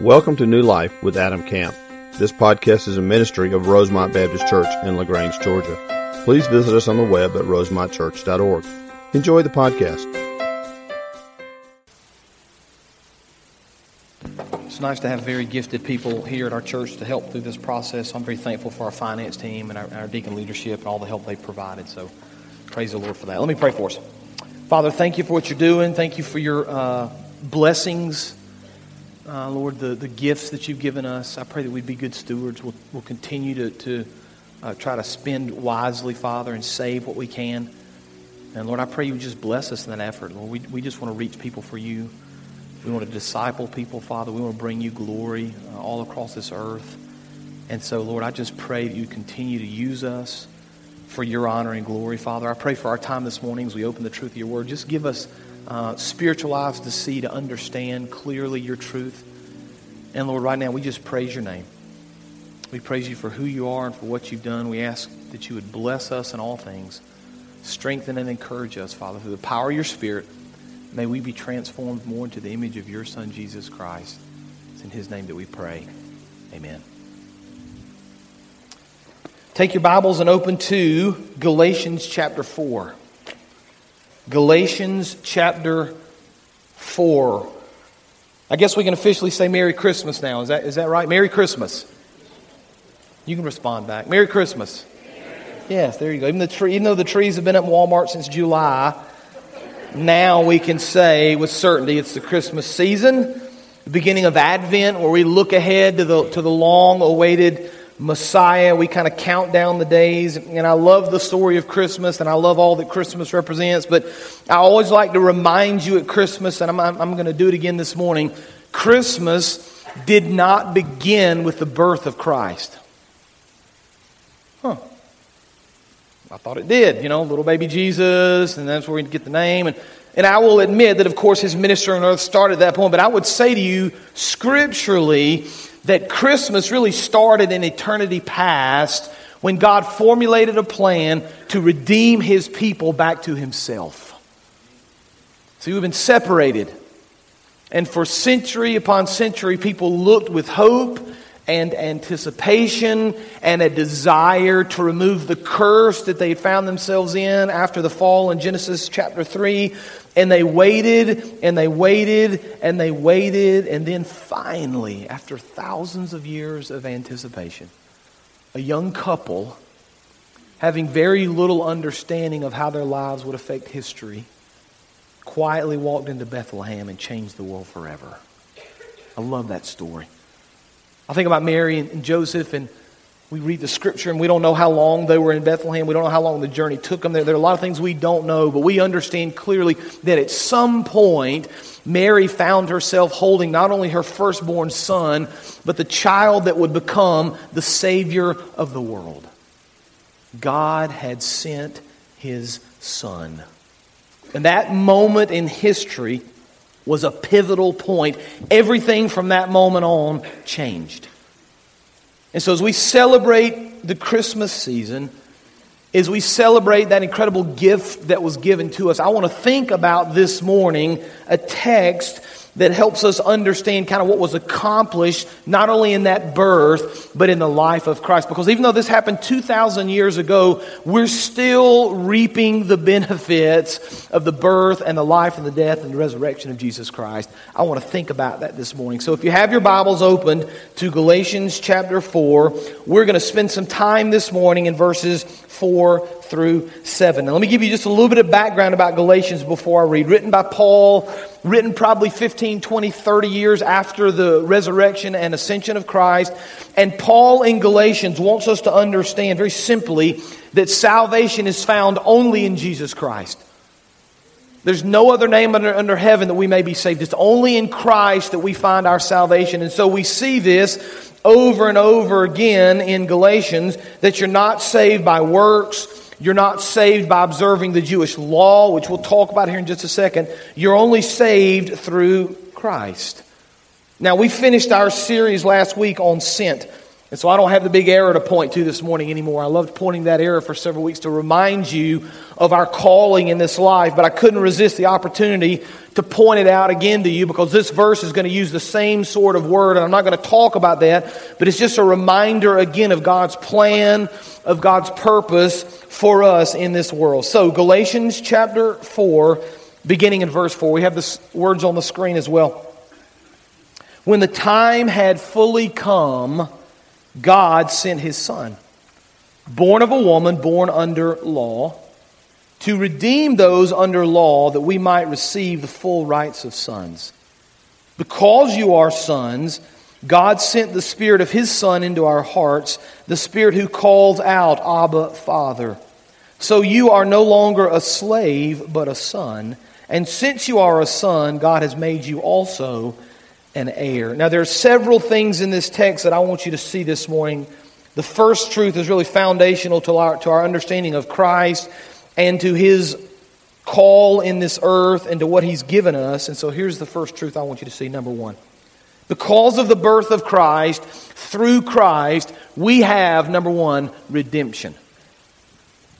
Welcome to New Life with Adam Camp. This podcast is a ministry of Rosemont Baptist Church in LaGrange, Georgia. Please visit us on the web at rosemontchurch.org. Enjoy the podcast. It's nice to have very gifted people here at our church to help through this process. I'm very thankful for our finance team and our, our deacon leadership and all the help they provided. So praise the Lord for that. Let me pray for us. Father, thank you for what you're doing. Thank you for your uh, blessings uh, Lord, the, the gifts that you've given us. I pray that we'd be good stewards. We'll, we'll continue to, to uh, try to spend wisely, Father, and save what we can. And Lord, I pray you just bless us in that effort. Lord, we, we just want to reach people for you. We want to disciple people, Father. We want to bring you glory uh, all across this earth. And so, Lord, I just pray that you continue to use us for your honor and glory, Father. I pray for our time this morning as we open the truth of your word. Just give us uh, spiritual eyes to see, to understand clearly your truth. And Lord, right now we just praise your name. We praise you for who you are and for what you've done. We ask that you would bless us in all things, strengthen and encourage us, Father, through the power of your Spirit. May we be transformed more into the image of your Son, Jesus Christ. It's in his name that we pray. Amen. Take your Bibles and open to Galatians chapter 4. Galatians chapter 4. I guess we can officially say Merry Christmas now. Is that, is that right? Merry Christmas. You can respond back. Merry Christmas. Yes, there you go. Even, the tree, even though the trees have been at Walmart since July, now we can say with certainty it's the Christmas season, the beginning of Advent, where we look ahead to the, to the long awaited Messiah. We kind of count down the days. And I love the story of Christmas and I love all that Christmas represents. But I always like to remind you at Christmas, and I'm, I'm going to do it again this morning Christmas did not begin with the birth of Christ. Huh. I thought it did, you know, little baby Jesus, and that's where we get the name. And, and I will admit that, of course, his ministry on earth started at that point, but I would say to you, scripturally, that Christmas really started in eternity past when God formulated a plan to redeem his people back to himself. See, we've been separated. And for century upon century, people looked with hope and anticipation and a desire to remove the curse that they found themselves in after the fall in Genesis chapter 3. And they waited and they waited and they waited. And then finally, after thousands of years of anticipation, a young couple, having very little understanding of how their lives would affect history, quietly walked into Bethlehem and changed the world forever. I love that story. I think about Mary and Joseph and we read the scripture and we don't know how long they were in Bethlehem. We don't know how long the journey took them there. There are a lot of things we don't know, but we understand clearly that at some point, Mary found herself holding not only her firstborn son, but the child that would become the Savior of the world. God had sent his son. And that moment in history was a pivotal point. Everything from that moment on changed. And so, as we celebrate the Christmas season, as we celebrate that incredible gift that was given to us, I want to think about this morning a text that helps us understand kind of what was accomplished not only in that birth, but in the life of Christ. Because even though this happened 2,000 years ago, we're still reaping the benefits of the birth and the life and the death and the resurrection of Jesus Christ. I want to think about that this morning. So if you have your Bibles opened to Galatians chapter 4, we're going to spend some time this morning in verses 4 through 7. Now, let me give you just a little bit of background about Galatians before I read. Written by Paul, written probably 15, 20, 30 years after the resurrection and ascension of Christ. And Paul in Galatians wants us to understand very simply that salvation is found only in Jesus Christ. There's no other name under, under heaven that we may be saved. It's only in Christ that we find our salvation. And so we see this over and over again in Galatians that you're not saved by works. You're not saved by observing the Jewish law, which we'll talk about here in just a second. You're only saved through Christ. Now, we finished our series last week on sent. And so I don't have the big arrow to point to this morning anymore. I loved pointing that arrow for several weeks to remind you of our calling in this life, but I couldn't resist the opportunity to point it out again to you because this verse is going to use the same sort of word, and I'm not going to talk about that, but it's just a reminder again of God's plan, of God's purpose for us in this world. So, Galatians chapter 4, beginning in verse 4, we have the words on the screen as well. When the time had fully come, God sent his son, born of a woman, born under law, to redeem those under law that we might receive the full rights of sons. Because you are sons, God sent the Spirit of His Son into our hearts, the Spirit who calls out, Abba, Father. So you are no longer a slave, but a son. And since you are a son, God has made you also and heir. Now, there are several things in this text that I want you to see this morning. The first truth is really foundational to our, to our understanding of Christ and to his call in this earth and to what he's given us. And so here's the first truth I want you to see. Number one. Because of the birth of Christ, through Christ, we have, number one, redemption.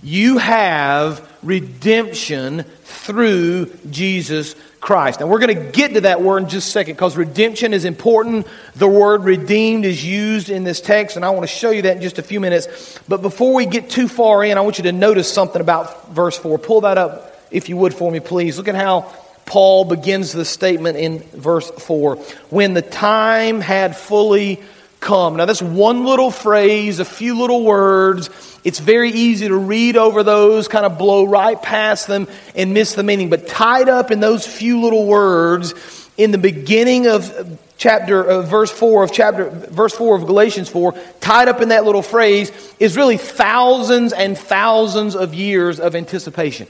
You have redemption through Jesus Christ. Now, we're going to get to that word in just a second because redemption is important. The word redeemed is used in this text, and I want to show you that in just a few minutes. But before we get too far in, I want you to notice something about verse 4. Pull that up, if you would, for me, please. Look at how Paul begins the statement in verse 4. When the time had fully come. Now, that's one little phrase, a few little words. It's very easy to read over those, kind of blow right past them and miss the meaning. But tied up in those few little words in the beginning of chapter uh, verse 4 of chapter verse 4 of Galatians 4 tied up in that little phrase is really thousands and thousands of years of anticipation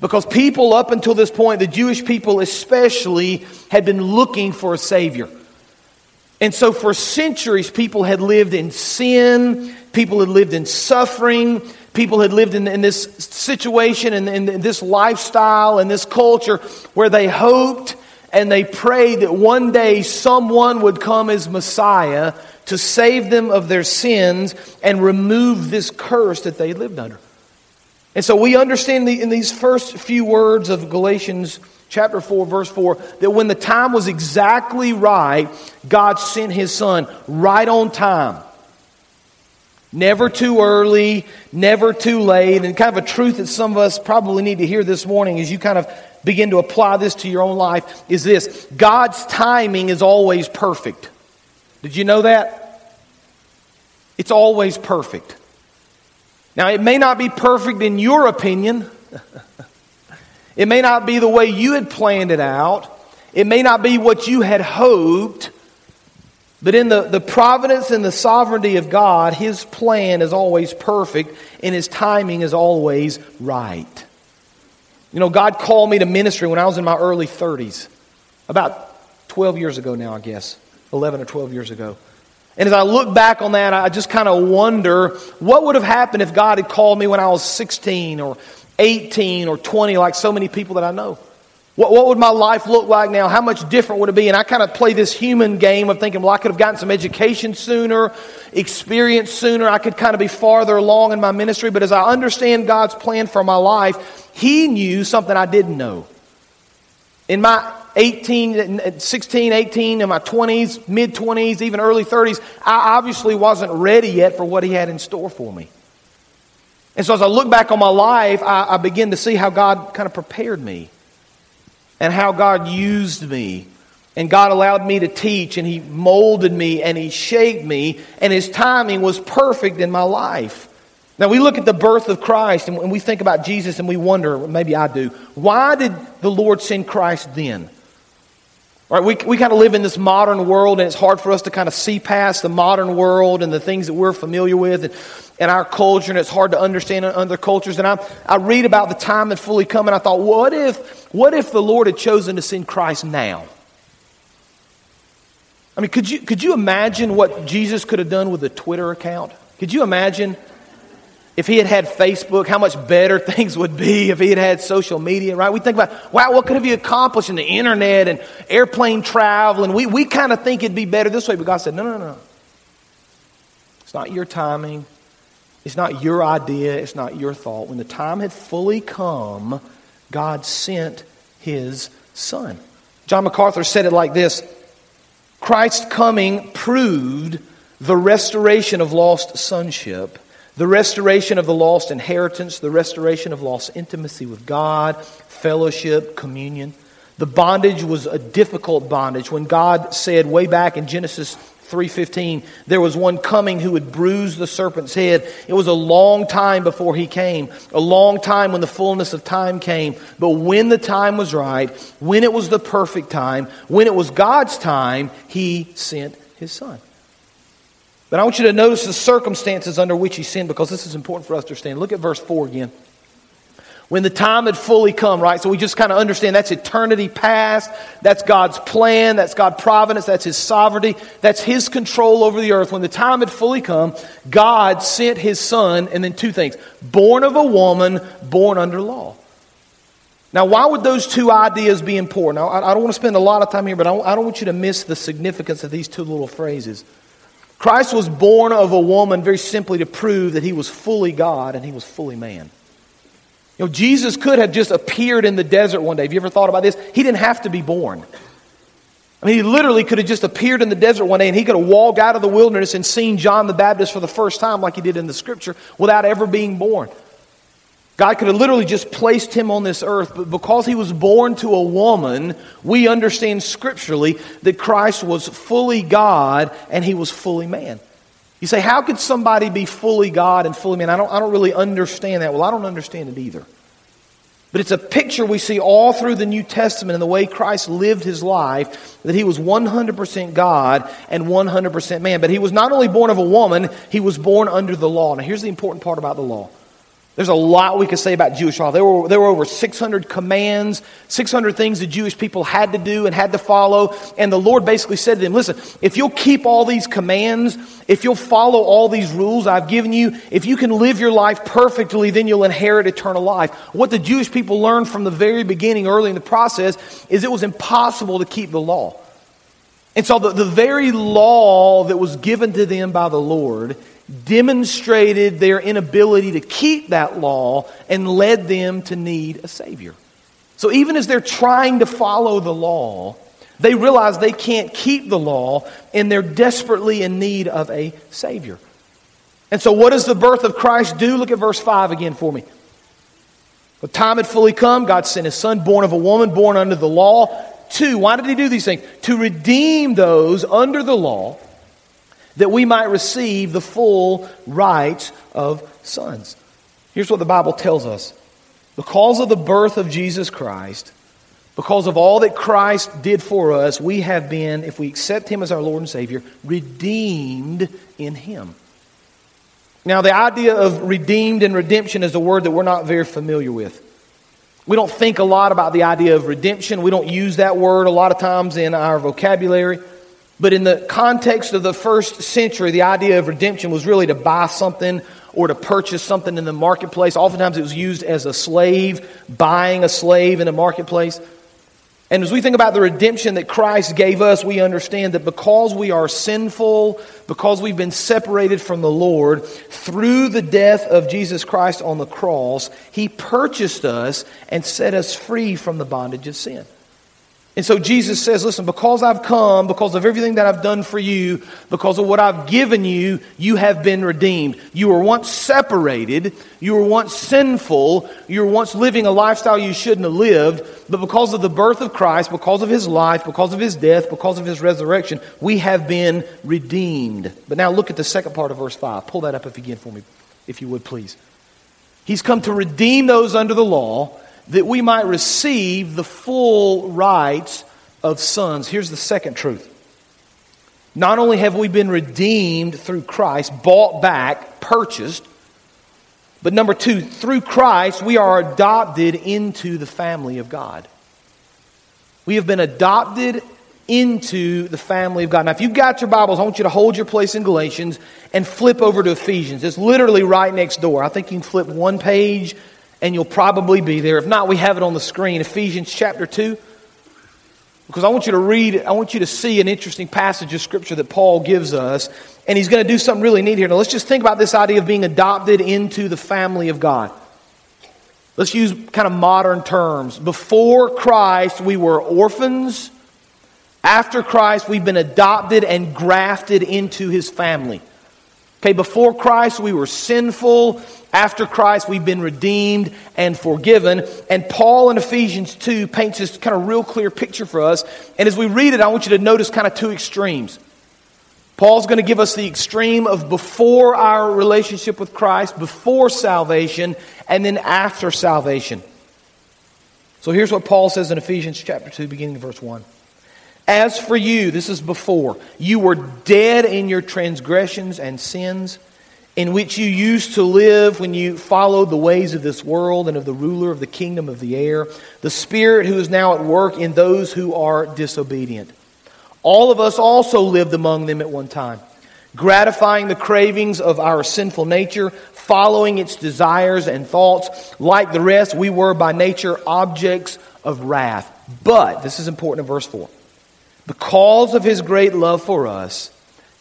because people up until this point the Jewish people especially had been looking for a savior and so, for centuries, people had lived in sin, people had lived in suffering, people had lived in, in this situation and in, in this lifestyle and this culture where they hoped and they prayed that one day someone would come as Messiah to save them of their sins and remove this curse that they lived under. And so we understand the, in these first few words of Galatians chapter 4, verse 4, that when the time was exactly right, God sent his son right on time. Never too early, never too late. And kind of a truth that some of us probably need to hear this morning as you kind of begin to apply this to your own life is this God's timing is always perfect. Did you know that? It's always perfect. Now, it may not be perfect in your opinion. It may not be the way you had planned it out. It may not be what you had hoped. But in the, the providence and the sovereignty of God, His plan is always perfect and His timing is always right. You know, God called me to ministry when I was in my early 30s, about 12 years ago now, I guess, 11 or 12 years ago. And as I look back on that, I just kind of wonder what would have happened if God had called me when I was 16 or 18 or 20 like so many people that I know? What, what would my life look like now? How much different would it be? And I kind of play this human game of thinking, well, I could have gotten some education sooner, experience sooner. I could kind of be farther along in my ministry. But as I understand God's plan for my life, He knew something I didn't know. In my 18, 16, 18, in my 20s, mid 20s, even early 30s, I obviously wasn't ready yet for what He had in store for me. And so as I look back on my life, I, I begin to see how God kind of prepared me and how God used me. And God allowed me to teach, and He molded me, and He shaped me, and His timing was perfect in my life. Now, we look at the birth of Christ, and we think about Jesus, and we wonder, maybe I do, why did the Lord send Christ then? Right, we, we kind of live in this modern world, and it's hard for us to kind of see past the modern world and the things that we're familiar with and, and our culture, and it's hard to understand other cultures. And I, I read about the time that fully come, and I thought, what if, what if the Lord had chosen to send Christ now? I mean, could you, could you imagine what Jesus could have done with a Twitter account? Could you imagine if he had had Facebook, how much better things would be if he had had social media, right? We think about, wow, what could have he accomplished in the internet and airplane travel? And we, we kind of think it'd be better this way, but God said, no, no, no. It's not your timing. It's not your idea. It's not your thought. When the time had fully come, God sent his son. John MacArthur said it like this Christ's coming proved the restoration of lost sonship, the restoration of the lost inheritance, the restoration of lost intimacy with God, fellowship, communion. The bondage was a difficult bondage. When God said way back in Genesis 3:15 there was one coming who would bruise the serpent's head it was a long time before he came a long time when the fullness of time came but when the time was right when it was the perfect time when it was God's time he sent his son but I want you to notice the circumstances under which he sinned because this is important for us to understand look at verse 4 again when the time had fully come, right? So we just kind of understand that's eternity past. That's God's plan. That's God's providence. That's His sovereignty. That's His control over the earth. When the time had fully come, God sent His Son, and then two things born of a woman, born under law. Now, why would those two ideas be important? I don't want to spend a lot of time here, but I don't want you to miss the significance of these two little phrases. Christ was born of a woman very simply to prove that he was fully God and he was fully man. You know, Jesus could have just appeared in the desert one day. Have you ever thought about this? He didn't have to be born. I mean, he literally could have just appeared in the desert one day and he could have walked out of the wilderness and seen John the Baptist for the first time, like he did in the scripture, without ever being born. God could have literally just placed him on this earth, but because he was born to a woman, we understand scripturally that Christ was fully God and he was fully man. You say, how could somebody be fully God and fully man? I don't, I don't really understand that. Well, I don't understand it either. But it's a picture we see all through the New Testament in the way Christ lived his life, that he was 100% God and 100% man. But he was not only born of a woman, he was born under the law. Now, here's the important part about the law there's a lot we could say about Jewish law. There were, there were over 600 commands, 600 things the Jewish people had to do and had to follow. And the Lord basically said to them, listen, if you'll keep all these commands, if you'll follow all these rules I've given you, if you can live your life perfectly, then you'll inherit eternal life. What the Jewish people learned from the very beginning, early in the process, is it was impossible to keep the law. And so the, the very law that was given to them by the Lord demonstrated their inability to keep that law and led them to need a Savior. So even as they're trying to follow the law, they realize they can't keep the law and they're desperately in need of a Savior. And so, what does the birth of Christ do? Look at verse 5 again for me. The time had fully come. God sent his son, born of a woman, born under the law. Two, why did he do these things? To redeem those under the law that we might receive the full rights of sons. Here's what the Bible tells us because of the birth of Jesus Christ, because of all that Christ did for us, we have been, if we accept Him as our Lord and Savior, redeemed in Him. Now, the idea of redeemed and redemption is a word that we're not very familiar with. We don't think a lot about the idea of redemption. We don't use that word a lot of times in our vocabulary. But in the context of the first century, the idea of redemption was really to buy something or to purchase something in the marketplace. Oftentimes it was used as a slave, buying a slave in a marketplace. And as we think about the redemption that Christ gave us, we understand that because we are sinful, because we've been separated from the Lord, through the death of Jesus Christ on the cross, He purchased us and set us free from the bondage of sin. And so Jesus says, Listen, because I've come, because of everything that I've done for you, because of what I've given you, you have been redeemed. You were once separated, you were once sinful, you were once living a lifestyle you shouldn't have lived, but because of the birth of Christ, because of his life, because of his death, because of his resurrection, we have been redeemed. But now look at the second part of verse 5. Pull that up again for me, if you would, please. He's come to redeem those under the law that we might receive the full rights of sons. Here's the second truth. Not only have we been redeemed through Christ, bought back, purchased, but number two, through Christ, we are adopted into the family of God. We have been adopted into the family of God. Now, if you've got your Bibles, I want you to hold your place in Galatians and flip over to Ephesians. It's literally right next door. I think you can flip one page and you'll probably be there. If not, we have it on the screen. Ephesians chapter 2. because I want you to read, I want you to see an interesting passage of Scripture that Paul gives us. And he's going to do something really neat here. Now, let's just think about this idea of being adopted into the family of God. Let's use kind of modern terms. Before Christ, we were orphans. After Christ, we've been adopted and grafted into his family. Okay, before Christ, we were sinful. After Christ, we've been redeemed and forgiven. And Paul in Ephesians 2 paints this kind of real clear picture for us. And as we read it, I want you to notice kind of two extremes. Paul's going to give us the extreme of before our relationship with Christ, before salvation, and then after salvation. So here's what Paul says in Ephesians chapter 2, beginning of verse 1. As for you, this is before, you were dead in your transgressions and sins, in which you used to live when you followed the ways of this world and of the ruler of the kingdom of the air, the Spirit who is now at work in those who are disobedient. All of us also lived among them at one time, gratifying the cravings of our sinful nature, following its desires and thoughts. Like the rest, we were by nature objects of wrath. But, this is important in verse 4. Because of his great love for us,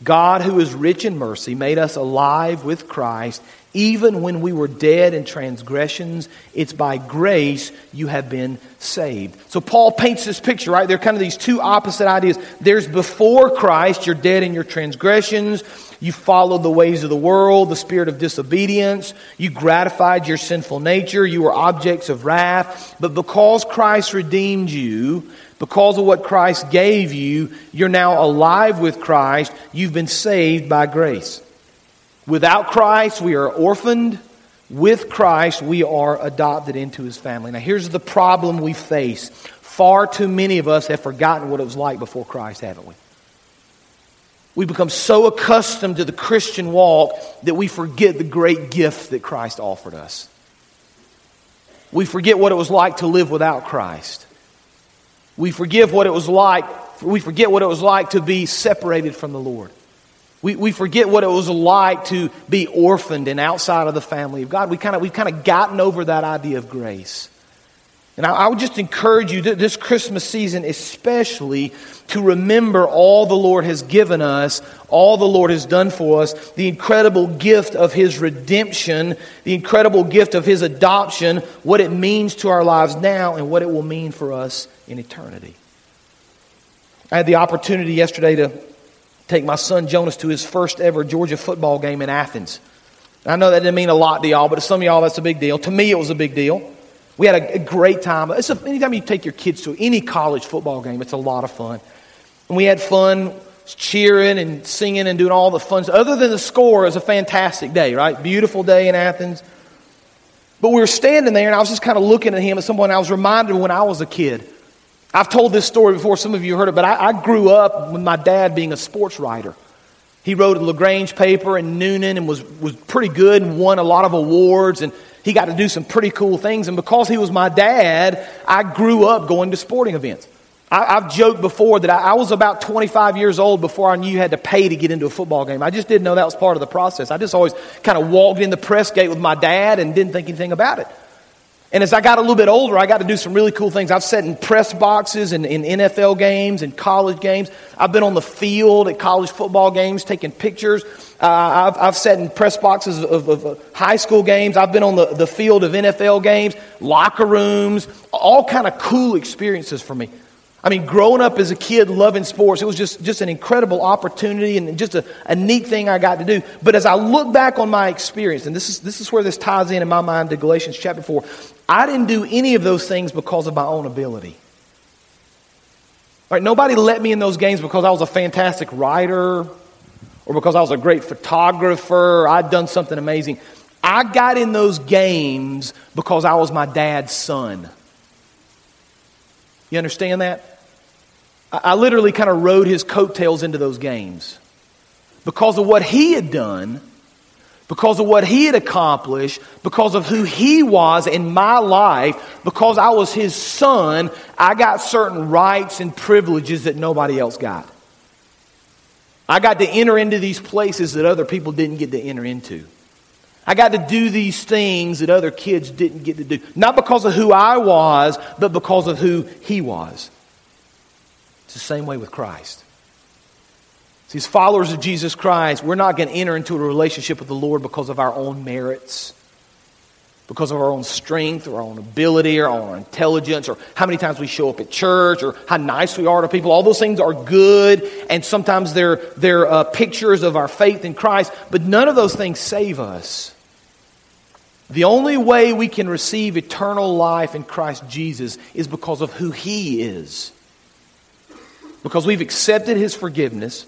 God, who is rich in mercy, made us alive with Christ even when we were dead in transgressions. It's by grace you have been saved. So Paul paints this picture, right? They're kind of these two opposite ideas. There's before Christ, you're dead in your transgressions. You followed the ways of the world, the spirit of disobedience. You gratified your sinful nature. You were objects of wrath. But because Christ redeemed you, because of what Christ gave you, you're now alive with Christ. You've been saved by grace. Without Christ, we are orphaned. With Christ, we are adopted into his family. Now, here's the problem we face. Far too many of us have forgotten what it was like before Christ, haven't we? We become so accustomed to the Christian walk that we forget the great gift that Christ offered us. We forget what it was like to live without Christ. We forgive what it was like, we forget what it was like to be separated from the Lord. We, we forget what it was like to be orphaned and outside of the family of God. We kind of, we've kind of gotten over that idea of grace. And I, I would just encourage you this Christmas season, especially, to remember all the Lord has given us, all the Lord has done for us, the incredible gift of His redemption, the incredible gift of His adoption, what it means to our lives now, and what it will mean for us in eternity. I had the opportunity yesterday to take my son Jonas to his first ever Georgia football game in Athens. I know that didn't mean a lot to y'all, but to some of y'all, that's a big deal. To me, it was a big deal. We had a, a great time. It's a, anytime you take your kids to any college football game, it's a lot of fun. And we had fun cheering and singing and doing all the fun. Other than the score, it was a fantastic day, right? Beautiful day in Athens. But we were standing there, and I was just kind of looking at him at some point. I was reminded when I was a kid. I've told this story before, some of you heard it, but I, I grew up with my dad being a sports writer. He wrote a LaGrange paper in Newnan and was, was pretty good and won a lot of awards. And he got to do some pretty cool things. And because he was my dad, I grew up going to sporting events. I, have joked before that I, I, was about 25 years old before I knew you had to pay to get into a football game. I just didn't know that was part of the process. I just always kind of walked in the press gate with my dad and didn't think anything about it. And as I got a little bit older, I got to do some really cool things. I've sat in press boxes and in NFL games and college games. I've been on the field at college football games taking pictures. Uh, I've, I've sat in press boxes of, of, of, high school games. I've been on the, the field of NFL games, locker rooms, all kind of cool experiences for me. I mean, growing up as a kid loving sports, it was just, just an incredible opportunity and just a, a neat thing I got to do. But as I look back on my experience, and this is, this is where this ties in in my mind to Galatians chapter 4, I didn't do any of those things because of my own ability. Right, nobody let me in those games because I was a fantastic writer or because I was a great photographer. I'd done something amazing. I got in those games because I was my dad's son. You understand that? I literally kind of rode his coattails into those games. Because of what he had done, because of what he had accomplished, because of who he was in my life, because I was his son, I got certain rights and privileges that nobody else got. I got to enter into these places that other people didn't get to enter into. I got to do these things that other kids didn't get to do. Not because of who I was, but because of who he was. It's the same way with Christ. See, as followers of Jesus Christ, we're not going to enter into a relationship with the Lord because of our own merits, because of our own strength or our own ability or our own intelligence or how many times we show up at church or how nice we are to people. All those things are good, and sometimes they're, they're uh, pictures of our faith in Christ, but none of those things save us. The only way we can receive eternal life in Christ Jesus is because of who He is. Because we've accepted His forgiveness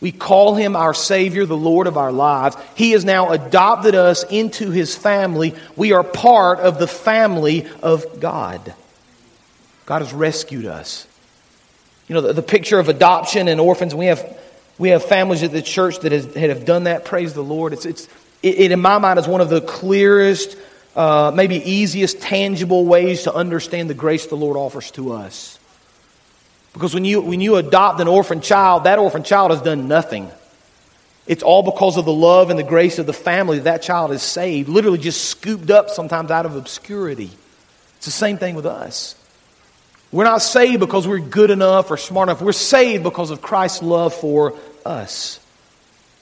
we call him our Savior, the Lord of our lives. He has now adopted us into his family. We are part of the family of God. God has rescued us. You know, the, the picture of adoption and orphans, we have, we have families at the church that, has, that have done that. Praise the Lord. It's, it's, it, it, in my mind, is one of the clearest, uh, maybe easiest, tangible ways to understand the grace the Lord offers to us. Because when you, when you adopt an orphan child, that orphan child has done nothing. It's all because of the love and the grace of the family that that child is saved, literally just scooped up sometimes out of obscurity. It's the same thing with us. We're not saved because we're good enough or smart enough. We're saved because of Christ's love for us.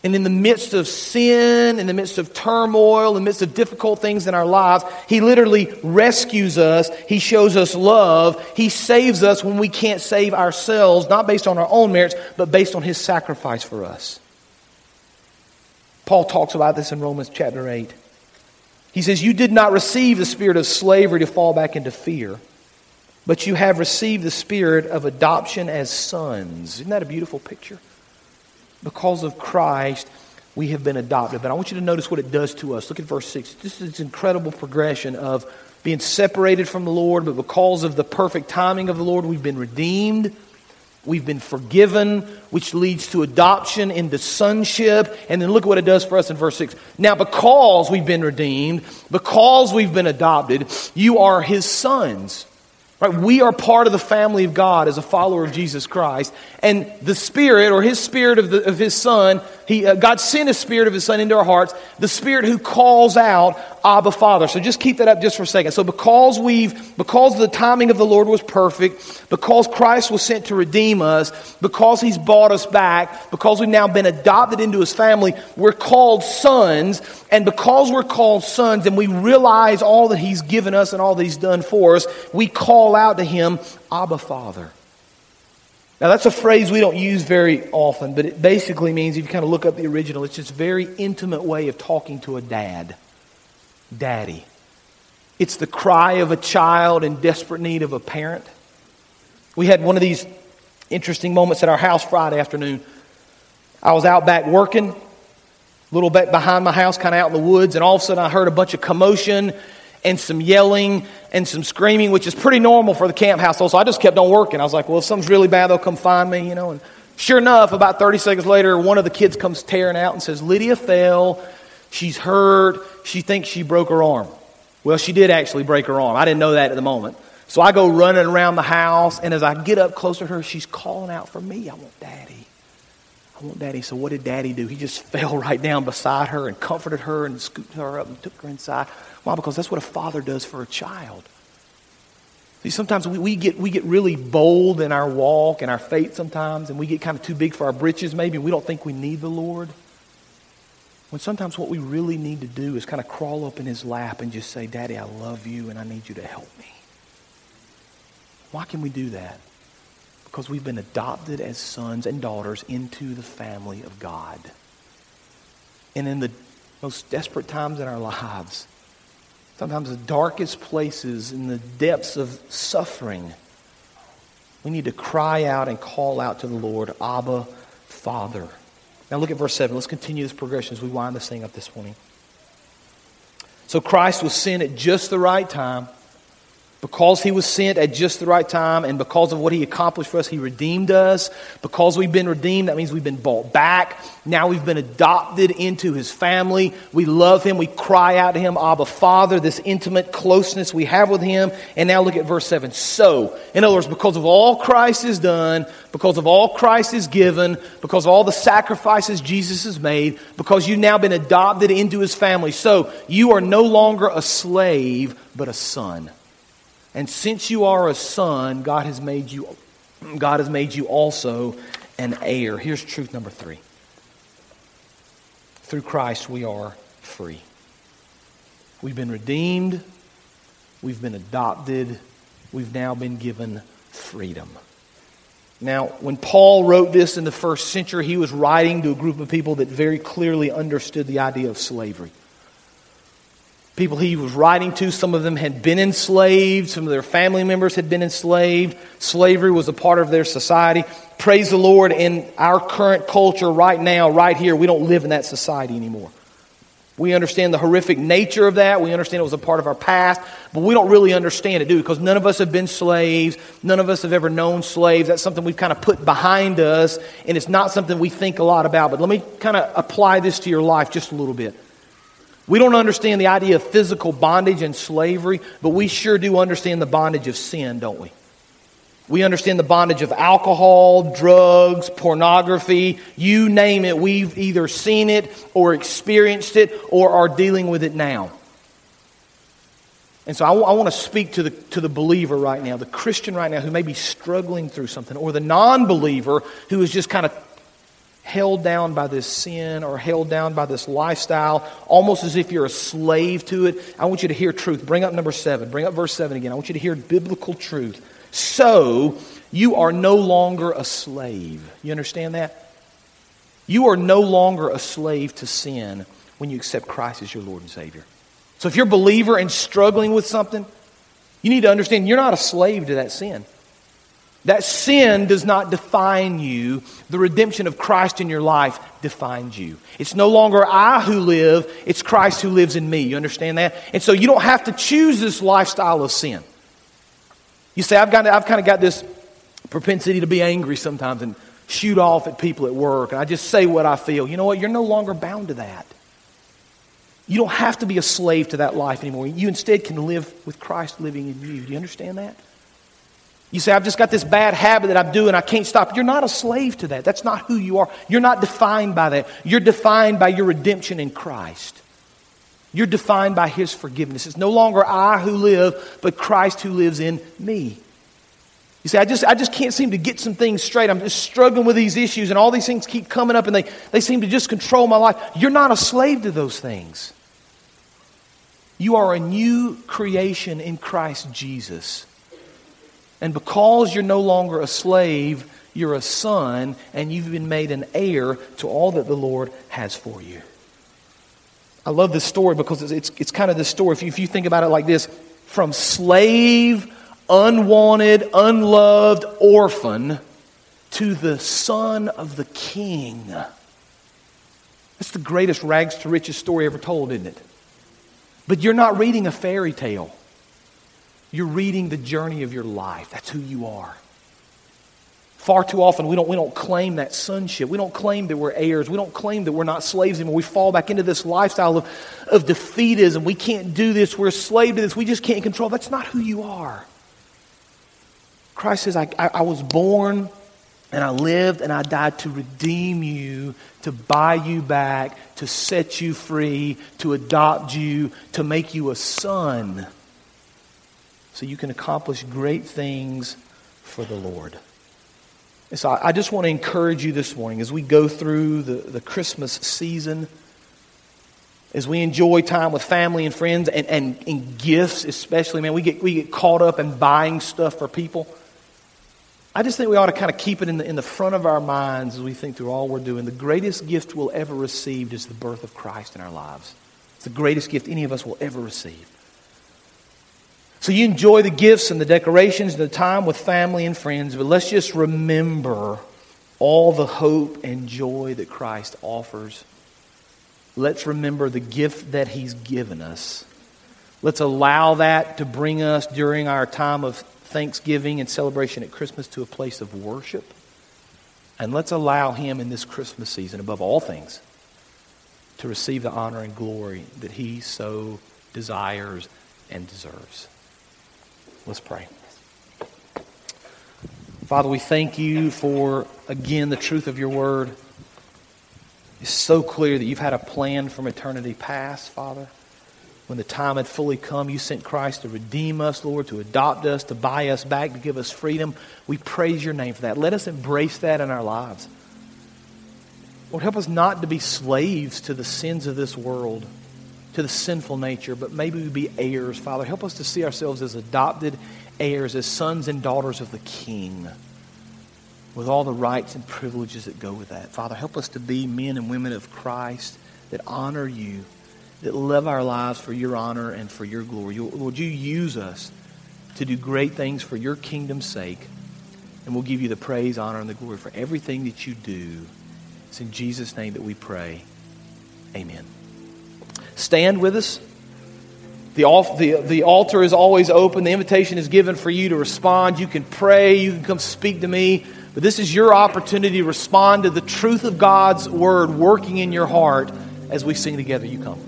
And in the midst of sin, in the midst of turmoil, in the midst of difficult things in our lives, He literally rescues us. He shows us love. He saves us when we can't save ourselves, not based on our own merits, but based on His sacrifice for us. Paul talks about this in Romans chapter 8. He says, You did not receive the spirit of slavery to fall back into fear, but you have received the spirit of adoption as sons. Isn't that a beautiful picture? Because of Christ, we have been adopted. But I want you to notice what it does to us. Look at verse 6. This is an incredible progression of being separated from the Lord, but because of the perfect timing of the Lord, we've been redeemed. We've been forgiven, which leads to adoption into sonship. And then look at what it does for us in verse 6. Now, because we've been redeemed, because we've been adopted, you are his sons. Right? We are part of the family of God as a follower of Jesus Christ. And the Spirit, or His Spirit of, the, of His Son, he, uh, God sent His Spirit of His Son into our hearts, the Spirit who calls out, Abba Father. So just keep that up just for a second. So because we've, because the timing of the Lord was perfect, because Christ was sent to redeem us, because He's bought us back, because we've now been adopted into His family, we're called sons. And because we're called sons and we realize all that He's given us and all that He's done for us, we call out to Him, Abba Father. Now, that's a phrase we don't use very often, but it basically means, if you kind of look up the original, it's just a very intimate way of talking to a dad. Daddy. It's the cry of a child in desperate need of a parent. We had one of these interesting moments at our house Friday afternoon. I was out back working, a little bit behind my house, kind of out in the woods, and all of a sudden I heard a bunch of commotion and some yelling and some screaming, which is pretty normal for the camp household. So I just kept on working. I was like, well, if something's really bad, they'll come find me, you know. And sure enough, about 30 seconds later, one of the kids comes tearing out and says, Lydia fell. She's hurt. She thinks she broke her arm. Well, she did actually break her arm. I didn't know that at the moment. So I go running around the house, and as I get up closer to her, she's calling out for me. I want daddy. I want daddy. So what did daddy do? He just fell right down beside her and comforted her and scooped her up and took her inside. Why? Because that's what a father does for a child. See, sometimes we, we, get, we get really bold in our walk and our faith sometimes, and we get kind of too big for our britches maybe, and we don't think we need the Lord. When sometimes what we really need to do is kind of crawl up in his lap and just say, Daddy, I love you and I need you to help me. Why can we do that? Because we've been adopted as sons and daughters into the family of God. And in the most desperate times in our lives, sometimes the darkest places, in the depths of suffering, we need to cry out and call out to the Lord, Abba, Father. Now look at verse 7. Let's continue this progression as we wind this thing up this morning. So Christ was sent at just the right time because he was sent at just the right time and because of what he accomplished for us, he redeemed us. Because we've been redeemed, that means we've been bought back. Now we've been adopted into his family. We love him. We cry out to him, Abba, Father, this intimate closeness we have with him. And now look at verse 7. So, in other words, because of all Christ has done, because of all Christ has given, because of all the sacrifices Jesus has made, because you've now been adopted into his family. So, you are no longer a slave, but a son. And since you are a son, God has made you God has made you also an heir. Here's truth number three through Christ, we are free. We've been redeemed, we've been adopted, we've now been given freedom. Now, when Paul wrote this in the first century, he was writing to a group of people that very clearly understood the idea of slavery. People he was writing to, some of them had been enslaved, some of their family members had been enslaved. Slavery was a part of their society. Praise the Lord, in our current culture right now, right here, we don't live in that society anymore. We understand the horrific nature of that. We understand it was a part of our past, but we don't really understand it, do we? Because none of us have been slaves. None of us have ever known slaves. That's something we've kind of put behind us, and it's not something we think a lot about. But let me kind of apply this to your life just a little bit. We don't understand the idea of physical bondage and slavery, but we sure do understand the bondage of sin, don't we? We understand the bondage of alcohol, drugs, pornography, you name it. We've either seen it or experienced it or are dealing with it now. And so I, w- I want to speak to the, to the believer right now, the Christian right now who may be struggling through something, or the non believer who is just kind of held down by this sin or held down by this lifestyle, almost as if you're a slave to it. I want you to hear truth. Bring up number seven. Bring up verse seven again. I want you to hear biblical truth. So you are no longer a slave. You understand that? You are no longer a slave to sin when you accept Christ as your Lord and Savior. So if you're a believer and struggling with something, you need to understand you're not a slave to that sin. That sin does not define you. The redemption of Christ in your life defines you. It's no longer I who live, it's Christ who lives in me. You understand that? And so you don't have to choose this lifestyle of sin. You say, I've, got, I've kind of got this propensity to be angry sometimes and shoot off at people at work, and I just say what I feel. You know what? You're no longer bound to that. You don't have to be a slave to that life anymore. You instead can live with Christ living in you. Do you understand that? You say, I've just got this bad habit that I'm doing, I can't stop. You're not a slave to that. That's not who you are. You're not defined by that. You're defined by your redemption in Christ. You're defined by His forgiveness. It's no longer I who live, but Christ who lives in me. You say, I just, I just can't seem to get some things straight. I'm just struggling with these issues, and all these things keep coming up, and they, they seem to just control my life. You're not a slave to those things. You are a new creation in Christ Jesus. And because you're no longer a slave, you're a son, and you've been made an heir to all that the Lord has for you. I love this story because it's, it's, it's kind of this story. If you, if you think about it like this from slave, unwanted, unloved orphan to the son of the king. That's the greatest rags to riches story ever told, isn't it? But you're not reading a fairy tale. You're reading the journey of your life. That's who you are. Far too often, we don't, we don't claim that sonship. We don't claim that we're heirs. We don't claim that we're not slaves anymore. We fall back into this lifestyle of, of defeatism. We can't do this. We're a slave to this. We just can't control. That's not who you are. Christ says, I, I, I was born and I lived and I died to redeem you, to buy you back, to set you free, to adopt you, to make you a son so you can accomplish great things for the Lord. And so I just want to encourage you this morning as we go through the, the Christmas season, as we enjoy time with family and friends and, and, and gifts, especially, man, we get, we get caught up in buying stuff for people. I just think we ought to kind of keep it in the, in the front of our minds as we think through all we're doing. The greatest gift we'll ever receive is the birth of Christ in our lives. It's the greatest gift any of us will ever receive. So you enjoy the gifts and the decorations and the time with family and friends, but let's just remember all the hope and joy that Christ offers. Let's remember the gift that He's given us. Let's allow that to bring us during our time of thanksgiving and celebration at Christmas to a place of worship. And let's allow Him in this Christmas season, above all things, to receive the honor and glory that He so desires and deserves. Let's pray. Father, we thank you for, again, the truth of your word. It's so clear that you've had a plan from eternity past, Father. when the time had fully come, you sent Christ to redeem us, Lord, to adopt us, to buy us back, to give us freedom. We praise your name for that. Let us embrace that in our lives. Lord, help us not to be slaves to the sins of this world, to the sinful nature, but maybe we be heirs, Father. Help us to see ourselves as adopted heirs, as sons and daughters of the King, with all the rights and privileges that go with that. Father, help us to be men and women of Christ that honor you that live our lives for your honor and for your glory. Lord, you use us to do great things for your kingdom's sake. And we'll give you the praise, honor, and the glory for everything that you do. It's in Jesus' name that we pray. Amen. Stand with us. The, the, the altar is always open. The invitation is given for you to respond. You can pray. You can come speak to me. But this is your opportunity to respond to the truth of God's word working in your heart as we sing together. You come.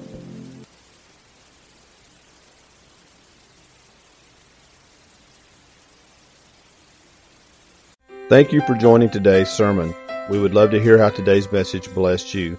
Thank you for joining today's sermon. We would love to hear how today's message blessed you.